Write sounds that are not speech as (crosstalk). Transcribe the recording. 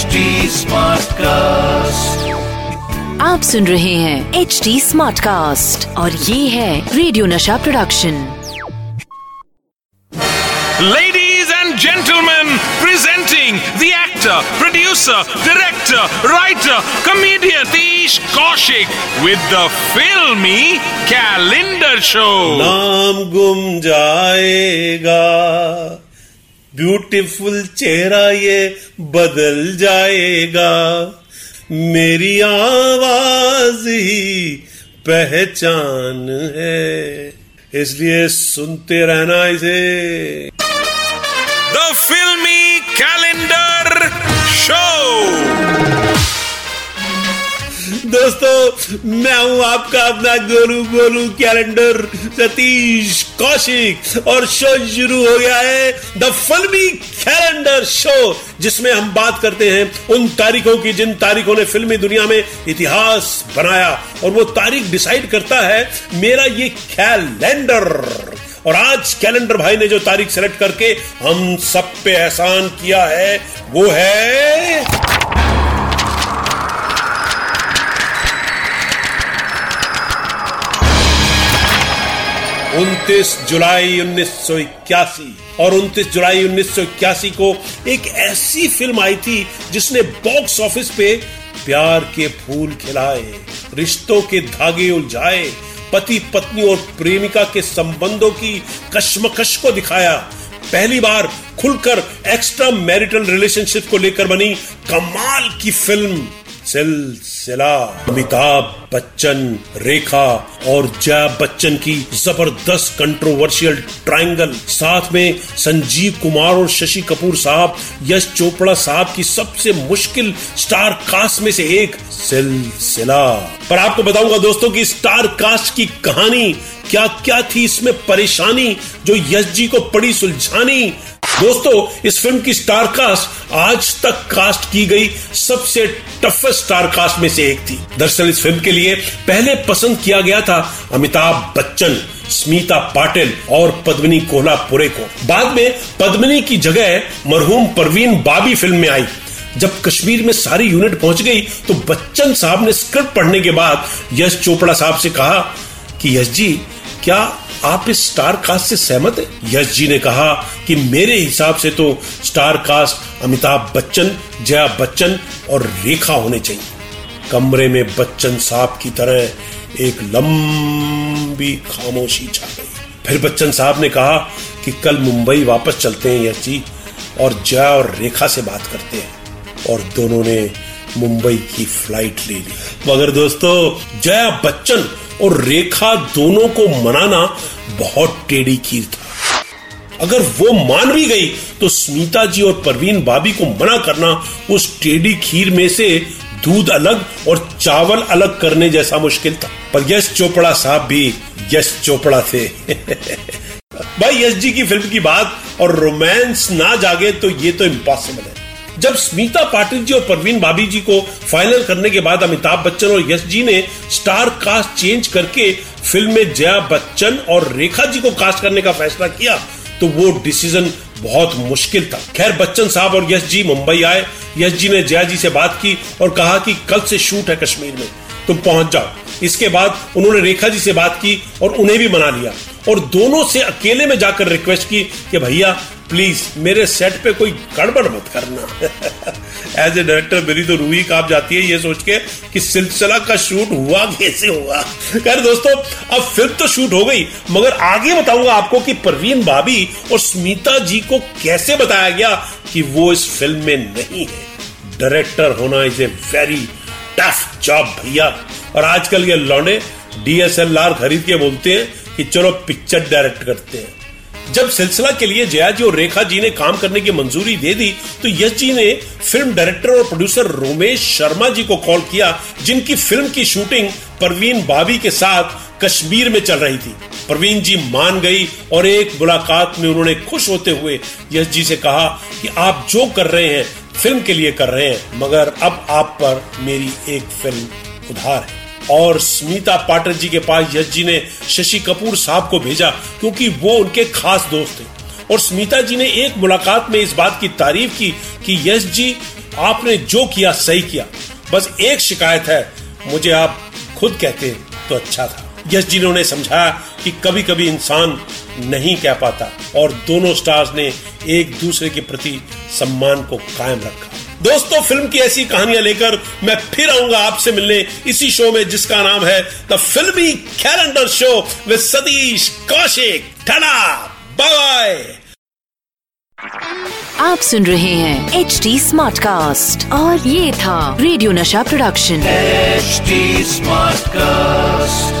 Smart cast आप सुन रहे हैं एच डी स्मार्ट कास्ट और ये है radio Nasha production ladies and gentleman presenting the actor producer director writer comedian Satish Kaushik with the filmy calendar show नाम गुम जाएगा। ब्यूटीफुल चेहरा ये बदल जाएगा। मेरी आवाज़ ही पहचान है। इसलिए सुनते रहना इसे। The filmy calendar show. दोस्तों, मैं हूँ आपका अपना गोलू गोलू कैलेंडर सतीश कौशिक, और शो शुरू हो गया है द फिल्मी कैलेंडर शो जिसमें हम बात करते हैं उन तारीखों की जिन तारीखों ने फिल्मी दुनिया में इतिहास बनाया, और वो तारीख डिसाइड करता है मेरा ये कैलेंडर और आज कैलेंडर भाई ने जो तारीख सेलेक्ट करके हम सब पे एहसान किया है, वो है उनतीस जुलाई 1981 और 29 जुलाई 1981 को एक ऐसी फ़िल्म आई थी जिसने बॉक्स ऑफ़िस पे प्यार के फूल खिलाए, रिश्तों के धागे उलझाए पति पत्नी और प्रेमिका के संबंधों की कश्मकश को दिखाया। पहली बार खुलकर एक्स्ट्रा मैरिटल रिलेशनशिप को लेकर बनी कमाल की फ़िल्म। सिलसिला। अमिताभ बच्चन, रेखा और जया बच्चन की ज़बरदस्त कंट्रोवर्शियल ट्रायंगल साथ में संजीव कुमार और शशि कपूर साहब, यश चोपड़ा साहब की सबसे मुश्किल स्टार कास्ट में से एक सिलसिला। पर आपको बताऊँगा दोस्तों की स्टार कास्ट की कहानी क्या क्या थी, इसमें परेशानी, जो यश जी को पड़ी सुलझानी दोस्तों, इस फ़िल्म की स्टार कास्ट आज तक कास्ट की गई सबसे टफेस्ट स्टार कास्ट में से एक थी। दरअसल इस फ़िल्म के लिए पहले पसंद किया गया था अमिताभ बच्चन, स्मिता पाटिल और पद्मिनी कोल्हापुरे को। बाद में पद्मिनी की जगह मरहूम परवीन बाबी फ़िल्म में आई। जब कश्मीर में सारी यूनिट पहुँच गई तो बच्चन साहब ने स्क्रिप्ट पढ़ने के बाद यश चोपड़ा साहब से कहा कि, यश जी, क्या आप इस स्टार कास्ट से सहमत है? यश जी ने कहा कि मेरे हिसाब से तो स्टार कास्ट अमिताभ बच्चन, जया बच्चन और रेखा होने चाहिए। कमरे में बच्चन साहब की तरह एक लंबी खामोशी छा गई। फिर बच्चन साहब ने कहा कि कल मुंबई वापस चलते हैं यश जी और जया और रेखा से बात करते हैं और दोनों ने मुंबई की फ़्लाइट ले ली। मगर दोस्तों, जया बच्चन और रेखा दोनों को मनाना बहुत टेढ़ी खीर था। अगर वो मान भी गई तो स्मिता जी और परवीन भाभी को मना करना उस टेढ़ी खीर में से दूध अलग और चावल अलग करने जैसा मुश्किल था। पर यश चोपड़ा साहब भी यश चोपड़ा थे। (laughs) भाई, यश जी की फ़िल्म की बात और रोमांस ना जागे तो ये तो इम्पॉसिबल है। जब स्मिता पाटिल जी और परवीन भाभी जी को फाइनल करने के बाद अमिताभ बच्चन और यश जी ने स्टार कास्ट चेंज करके फ़िल्म में जया बच्चन और रेखा जी को कास्ट करने का फैसला किया तो वो डिसीज़न बहुत मुश्किल था। खैर, बच्चन साहब और यश जी मुंबई आए, यश जी ने जया जी से बात की और कहा कि कल से शूट है कश्मीर में, तुम पहुँच जाओ। इसके बाद उन्होंने रेखा जी से बात की और उन्हें भी मना लिया और दोनों से अकेले में जाकर रिक्वेस्ट की कि भैया प्लीज़ मेरे सेट पे कोई गड़बड़ मत करना। एज ए डायरेक्टर मेरी तो रूही काँप जाती है ये सोच के कि सिलसिला का शूट हुआ, कैसे हुआ? खैर दोस्तों, अब फ़िल्म तो शूट हो गई, मगर आगे बताऊँगा आपको कि परवीन भाभी और स्मिता जी को कैसे बताया गया कि वो इस फ़िल्म में नहीं है। डायरेक्टर होना is a very tough job भैया। और आजकल ये लौंडे डीएसएलआर खरीद के बोलते हैं कि चलो पिक्चर डायरेक्ट करते हैं। जब सिलसिला के लिए जया जी और रेखा जी ने काम करने की मंजूरी दे दी तो यश जी ने फ़िल्म डायरेक्टर और प्रोड्यूसर रोमेश शर्मा जी को कॉल किया, जिनकी फ़िल्म की शूटिंग परवीन बाबी के साथ कश्मीर में चल रही थी। परवीन जी मान गई और एक मुलाकात में उन्होंने खुश होते हुए यश जी से कहा कि आप जो कर रहे हैं, फ़िल्म के लिए कर रहे हैं, मगर अब आप पर मेरी एक फ़िल्म उधार है। और स्मिता पाटिल जी के पास यश जी ने शशि कपूर साहब को भेजा क्योंकि वो उनके खास दोस्त थे। और स्मिता जी ने एक मुलाकात में इस बात की तारीफ़ की कि यश जी आपने जो किया, सही किया। बस एक शिकायत है, मुझे आप खुद कहते तो अच्छा था। यश जी ने उन्हें समझाया कि कभी कभी इंसान नहीं कह पाता और दोनों स्टार्स ने एक दूसरे के प्रति सम्मान को कायम रखा। दोस्तों फ़िल्म की ऐसी कहानियाँ लेकर मैं फिर आऊँगा आपसे मिलने इसी शो में जिसका नाम है the filmy calendar show with Satish Kaushik. ठना bye आप सुन रहे हैं एच डी स्मार्ट कास्ट और ये था radio Nasha production HD smart Smartcast.